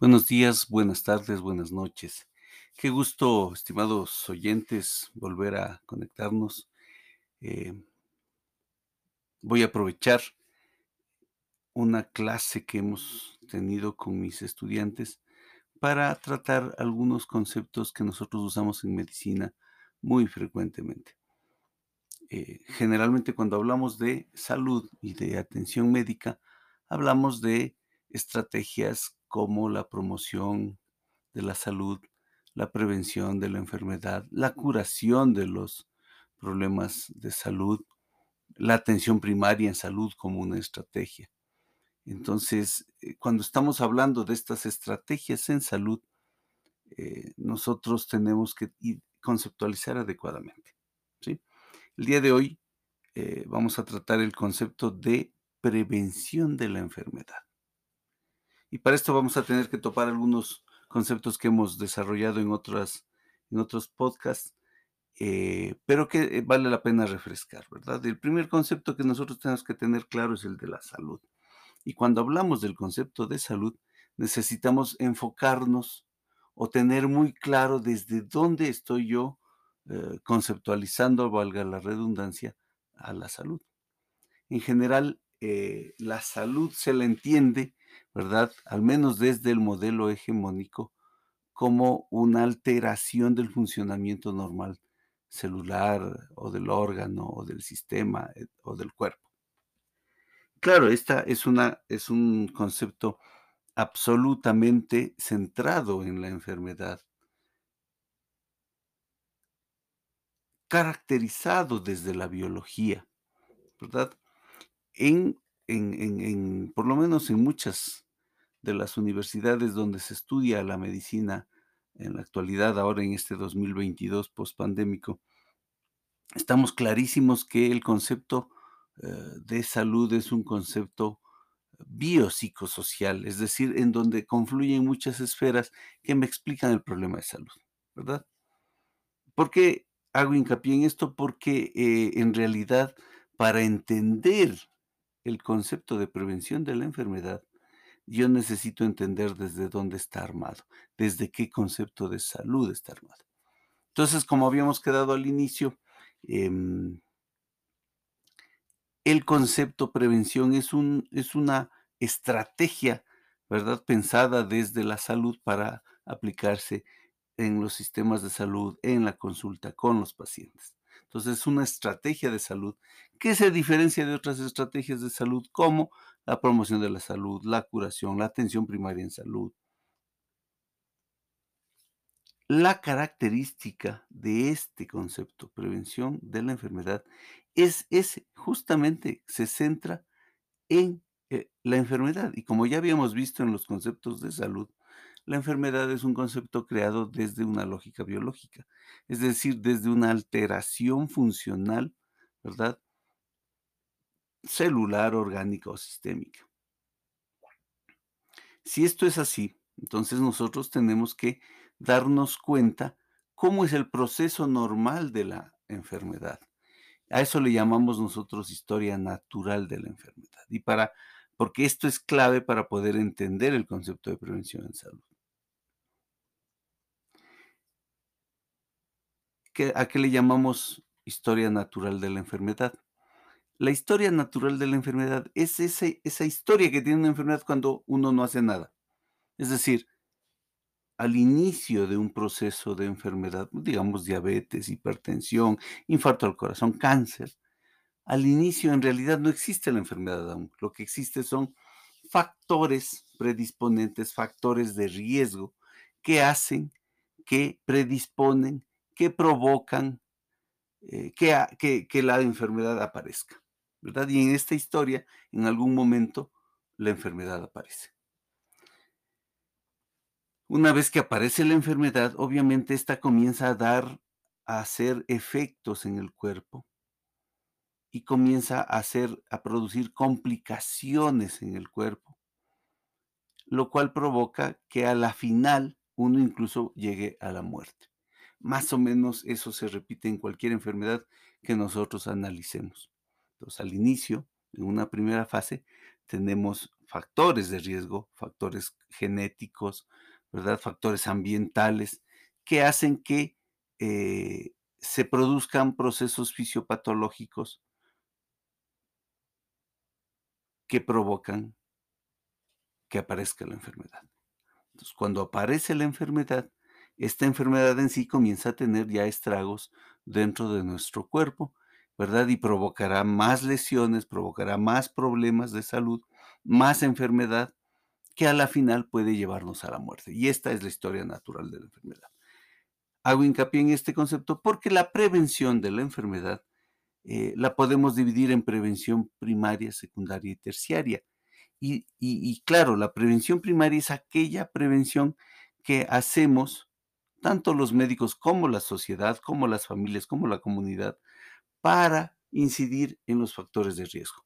Buenos días, buenas tardes, buenas noches. Qué gusto, estimados oyentes, volver a conectarnos. Eh, voy a aprovechar una clase que hemos tenido con mis estudiantes para tratar algunos conceptos que nosotros usamos en medicina muy frecuentemente. Eh, generalmente cuando hablamos de salud y de atención médica, hablamos de estrategias como la promoción de la salud, la prevención de la enfermedad, la curación de los problemas de salud, la atención primaria en salud como una estrategia. Entonces, eh, cuando estamos hablando de estas estrategias en salud, eh, nosotros tenemos que conceptualizar adecuadamente. ¿sí? El día de hoy eh, vamos a tratar el concepto de prevención de la enfermedad. Y para esto vamos a tener que topar algunos conceptos que hemos desarrollado en, otras, en otros podcasts, eh, pero que eh, vale la pena refrescar, ¿verdad? El primer concepto que nosotros tenemos que tener claro es el de la salud. Y cuando hablamos del concepto de salud, necesitamos enfocarnos o tener muy claro desde dónde estoy yo eh, conceptualizando, valga la redundancia, a la salud. En general, la salud se la entiende ¿verdad? Al menos desde el modelo hegemónico, como una alteración del funcionamiento normal celular o del órgano o del sistema eh, o del cuerpo. Claro, esta es, una, es un concepto absolutamente centrado en la enfermedad, caracterizado desde la biología, ¿verdad? En en, por lo menos en muchas de las universidades donde se estudia la medicina en la actualidad, ahora en este 2022 pospandémico, estamos clarísimos que el concepto eh, de salud es un concepto biopsicosocial, es decir, en donde confluyen muchas esferas que me explican el problema de salud, ¿verdad? ¿Por qué hago hincapié en esto? Porque eh, en realidad para entender el concepto de prevención de la enfermedad, yo necesito entender desde dónde está armado, desde qué concepto de salud está armado. Entonces, como habíamos quedado al inicio, em, el concepto prevención es, un, es una estrategia, ¿verdad? Pensada desde la salud para aplicarse en los sistemas de salud, en la consulta con los pacientes. Entonces, es una estrategia de salud que se diferencia de otras estrategias de salud como la promoción de la salud, la curación, la atención primaria en salud. La característica de este concepto, prevención de la enfermedad, es, es justamente, se centra en eh, la enfermedad. Y como ya habíamos visto en los conceptos de salud, la enfermedad es un concepto creado desde una lógica biológica, es decir, desde una alteración funcional, ¿verdad? Celular, orgánica o sistémica. Si esto es así, entonces nosotros tenemos que darnos cuenta cómo es el proceso normal de la enfermedad. A eso le llamamos nosotros historia natural de la enfermedad. Y para, porque esto es clave para poder entender el concepto de prevención en salud. ¿A qué le llamamos historia natural de la enfermedad? La historia natural de la enfermedad es esa historia que tiene una enfermedad cuando uno no hace nada. Es decir, al inicio de un proceso de enfermedad, digamos diabetes, hipertensión, infarto al corazón, cáncer, al inicio en realidad no existe la enfermedad aún. Lo que existe son factores predisponentes, factores de riesgo que hacen, que predisponen que provocan eh, que, que, la enfermedad aparezca, ¿verdad? Y en esta historia, en algún momento, la enfermedad aparece. Una vez que aparece la enfermedad, obviamente esta comienza a dar, a hacer efectos en el cuerpo y comienza a hacer, a producir complicaciones en el cuerpo, lo cual provoca que a la final uno incluso llegue a la muerte. Más o menos eso se repite en cualquier enfermedad que nosotros analicemos. Entonces, al inicio, en una primera fase, tenemos factores de riesgo, factores genéticos, ¿verdad? Factores ambientales que hacen que eh, se produzcan procesos fisiopatológicos que provocan que aparezca la enfermedad. Entonces, cuando aparece la enfermedad, esta enfermedad en sí comienza a tener ya estragos dentro de nuestro cuerpo, ¿verdad? Y provocará más lesiones, provocará más problemas de salud, más enfermedad, que a la final puede llevarnos a la muerte. Y esta es la historia natural de la enfermedad. Hago hincapié en este concepto porque la prevención de la enfermedad eh, la podemos dividir en prevención primaria, secundaria y terciaria. Y, claro, la prevención primaria es aquella prevención que hacemos tanto los médicos como la sociedad, como las familias, como la comunidad, para incidir en los factores de riesgo.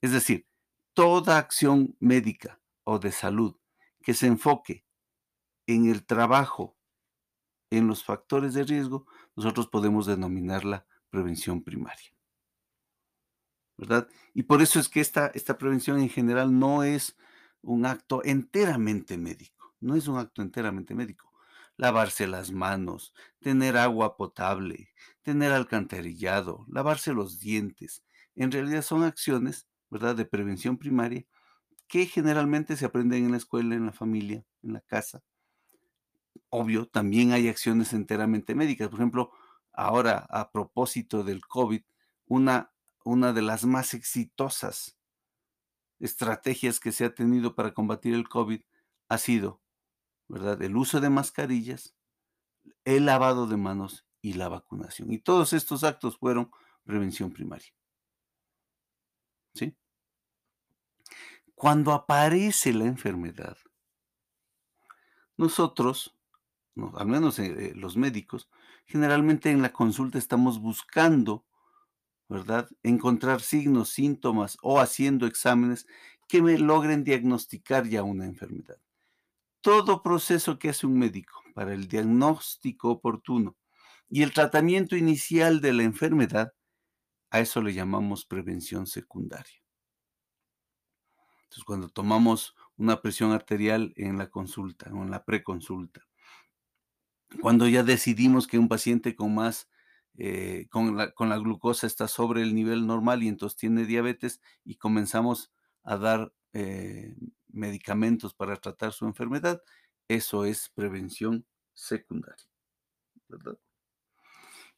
Es decir, toda acción médica o de salud que se enfoque en el trabajo en los factores de riesgo, nosotros podemos denominarla prevención primaria. ¿Verdad? Y por eso es que esta, esta prevención en general no es un acto enteramente médico, no es un acto enteramente médico. Lavarse las manos, tener agua potable, tener alcantarillado, lavarse los dientes, en realidad son acciones, ¿verdad?, de prevención primaria que generalmente se aprenden en la escuela, en la familia, en la casa, obvio, también hay acciones enteramente médicas. Por ejemplo, ahora a propósito del COVID, una, una de las más exitosas estrategias que se ha tenido para combatir el COVID ha sido, ¿verdad? El uso de mascarillas, el lavado de manos y la vacunación. Y todos estos actos fueron prevención primaria. ¿Sí? Cuando aparece la enfermedad, nosotros al menos eh, los médicos, generalmente en la consulta estamos buscando, ¿verdad? Encontrar signos, síntomas o haciendo exámenes que me logren diagnosticar ya una enfermedad. Todo proceso que hace un médico para el diagnóstico oportuno y el tratamiento inicial de la enfermedad, a eso le llamamos prevención secundaria. Entonces, cuando tomamos una presión arterial en la consulta o en la preconsulta, cuando ya decidimos que un paciente con más, eh, con, la, glucosa está sobre el nivel normal y entonces tiene diabetes y comenzamos a dar eh, medicamentos para tratar su enfermedad, eso es prevención secundaria. ¿verdad?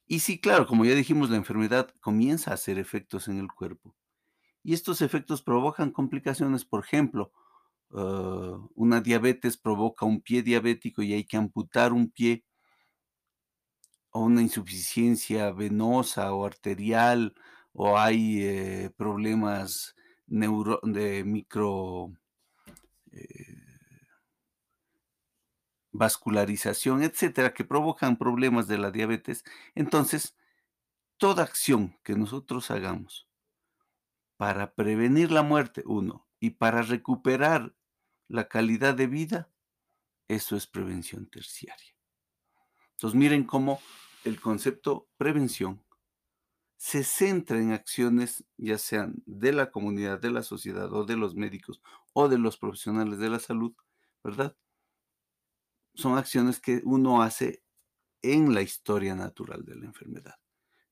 Y sí, claro, como ya dijimos, la enfermedad comienza a hacer efectos en el cuerpo. Y estos efectos provocan complicaciones, por ejemplo, Ah, una diabetes provoca un pie diabético y hay que amputar un pie, o una insuficiencia venosa o arterial, o hay eh, problemas neuro de micro eh, vascularización, etcétera, que provocan problemas de la diabetes. Entonces, toda acción que nosotros hagamos para prevenir la muerte, uno, y para recuperar la calidad de vida, eso es prevención terciaria. Entonces miren cómo el concepto prevención se centra en acciones ya sean de la comunidad, de la sociedad o de los médicos o de los profesionales de la salud, ¿verdad? Son acciones que uno hace en la historia natural de la enfermedad,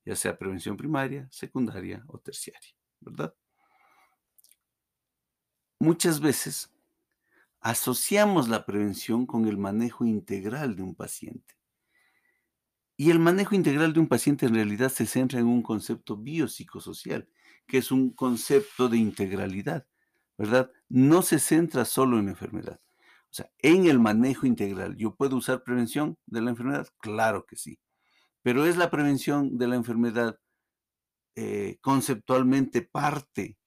ya sea prevención primaria, secundaria o terciaria, ¿verdad? Muchas veces asociamos la prevención con el manejo integral de un paciente. Y el manejo integral de un paciente en realidad se centra en un concepto biopsicosocial, que es un concepto de integralidad, ¿verdad? No se centra solo en la enfermedad. O sea, en el manejo integral, ¿yo puedo usar prevención de la enfermedad? Claro que sí. Pero es la prevención de la enfermedad eh, conceptualmente parte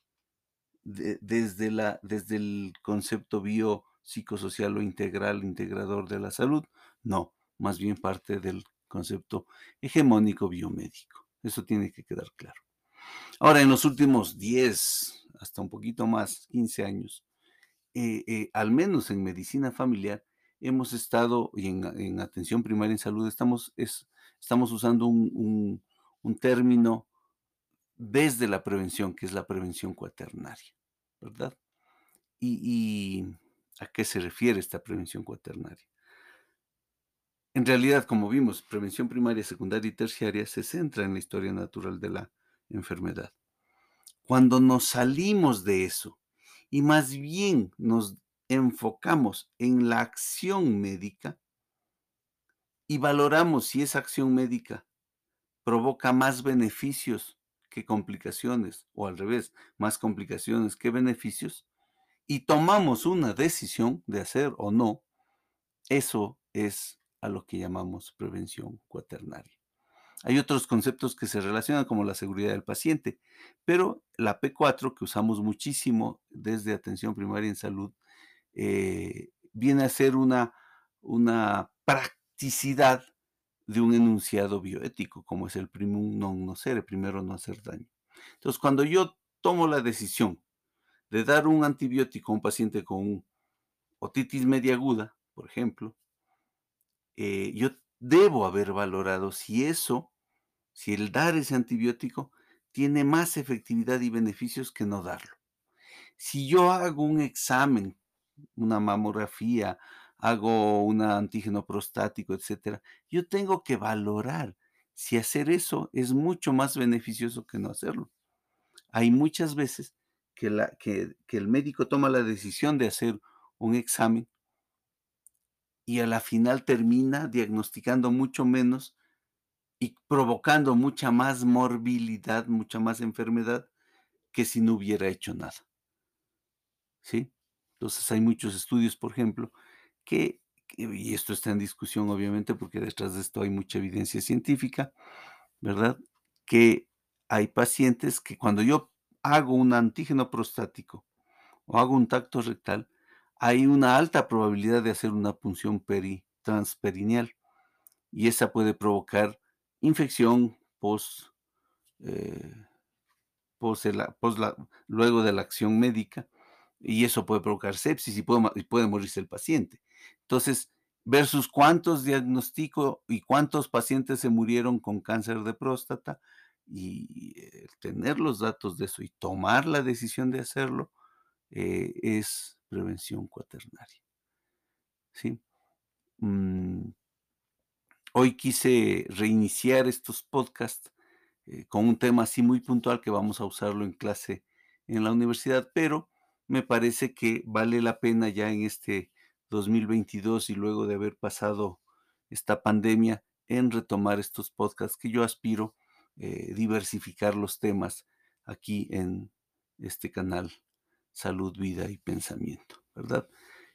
desde, la, desde el concepto biopsicosocial o integral, integrador de la salud. No, más bien parte del concepto hegemónico biomédico. Eso tiene que quedar claro. Ahora, en los últimos 10, hasta un poquito más, 15 años, eh, eh, al menos en medicina familiar, hemos estado, y en, atención primaria en salud, estamos, es, estamos usando un término desde la prevención, que es la prevención cuaternaria, ¿verdad? ¿Y, a qué se refiere esta prevención cuaternaria? En realidad, como vimos, prevención primaria, secundaria y terciaria se centra en la historia natural de la enfermedad. Cuando nos salimos de eso y más bien nos enfocamos en la acción médica y valoramos si esa acción médica provoca más beneficios que complicaciones, o al revés, más complicaciones que beneficios, y tomamos una decisión de hacer o no, eso es a lo que llamamos prevención cuaternaria. Hay otros conceptos que se relacionan como la seguridad del paciente, pero la P4 que usamos muchísimo desde atención primaria en salud eh, viene a ser una, una practicidad de un enunciado bioético, como es el primum non nocere, primero no hacer daño. Entonces, cuando yo tomo la decisión de dar un antibiótico a un paciente con otitis media aguda, por ejemplo, eh, yo debo haber valorado si eso, si el dar ese antibiótico tiene más efectividad y beneficios que no darlo. Si yo hago un examen, una mamografía, hago un antígeno prostático, etcétera, yo tengo que valorar si hacer eso es mucho más beneficioso que no hacerlo. Hay muchas veces que, el médico toma la decisión de hacer un examen y a la final termina diagnosticando mucho menos y provocando mucha más morbilidad, mucha más enfermedad que si no hubiera hecho nada. ¿Sí? Entonces hay muchos estudios, por ejemplo, que, y esto está en discusión obviamente porque detrás de esto hay mucha evidencia científica, ¿verdad? Que hay pacientes que cuando yo hago un antígeno prostático o hago un tacto rectal, hay una alta probabilidad de hacer una punción peritransperinial y esa puede provocar infección post, eh, luego de la acción médica y eso puede provocar sepsis y puede, y puede morirse el paciente. Entonces, versus cuántos diagnostico y cuántos pacientes se murieron con cáncer de próstata, y eh, tener los datos de eso y tomar la decisión de hacerlo eh, es prevención cuaternaria. ¿sí? Mm, hoy quise reiniciar estos podcasts eh, con un tema así muy puntual que vamos a usarlo en clase en la universidad, pero me parece que vale la pena ya en este 2022 y luego de haber pasado esta pandemia en retomar estos podcasts que yo aspiro eh, diversificar los temas aquí en este canal Salud, Vida y Pensamiento, ¿verdad?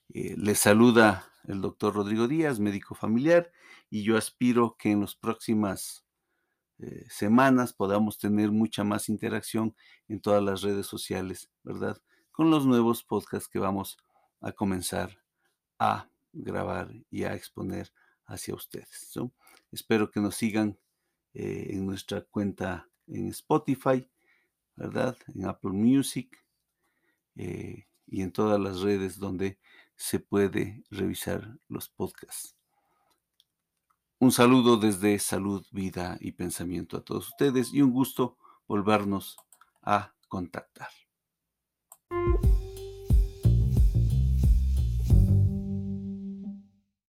Eh, les saluda el doctor Rodrigo Díaz, médico familiar, y yo aspiro que en las próximas eh, semanas podamos tener mucha más interacción en todas las redes sociales, ¿verdad? Con los nuevos podcasts que vamos a comenzar a grabar y a exponer hacia ustedes. Espero que nos sigan eh, en nuestra cuenta en Spotify, ¿verdad? En Apple Music eh, y en todas las redes donde se puede revisar los podcasts. Un saludo desde Salud, Vida y Pensamiento a todos ustedes y un gusto volvernos a contactar.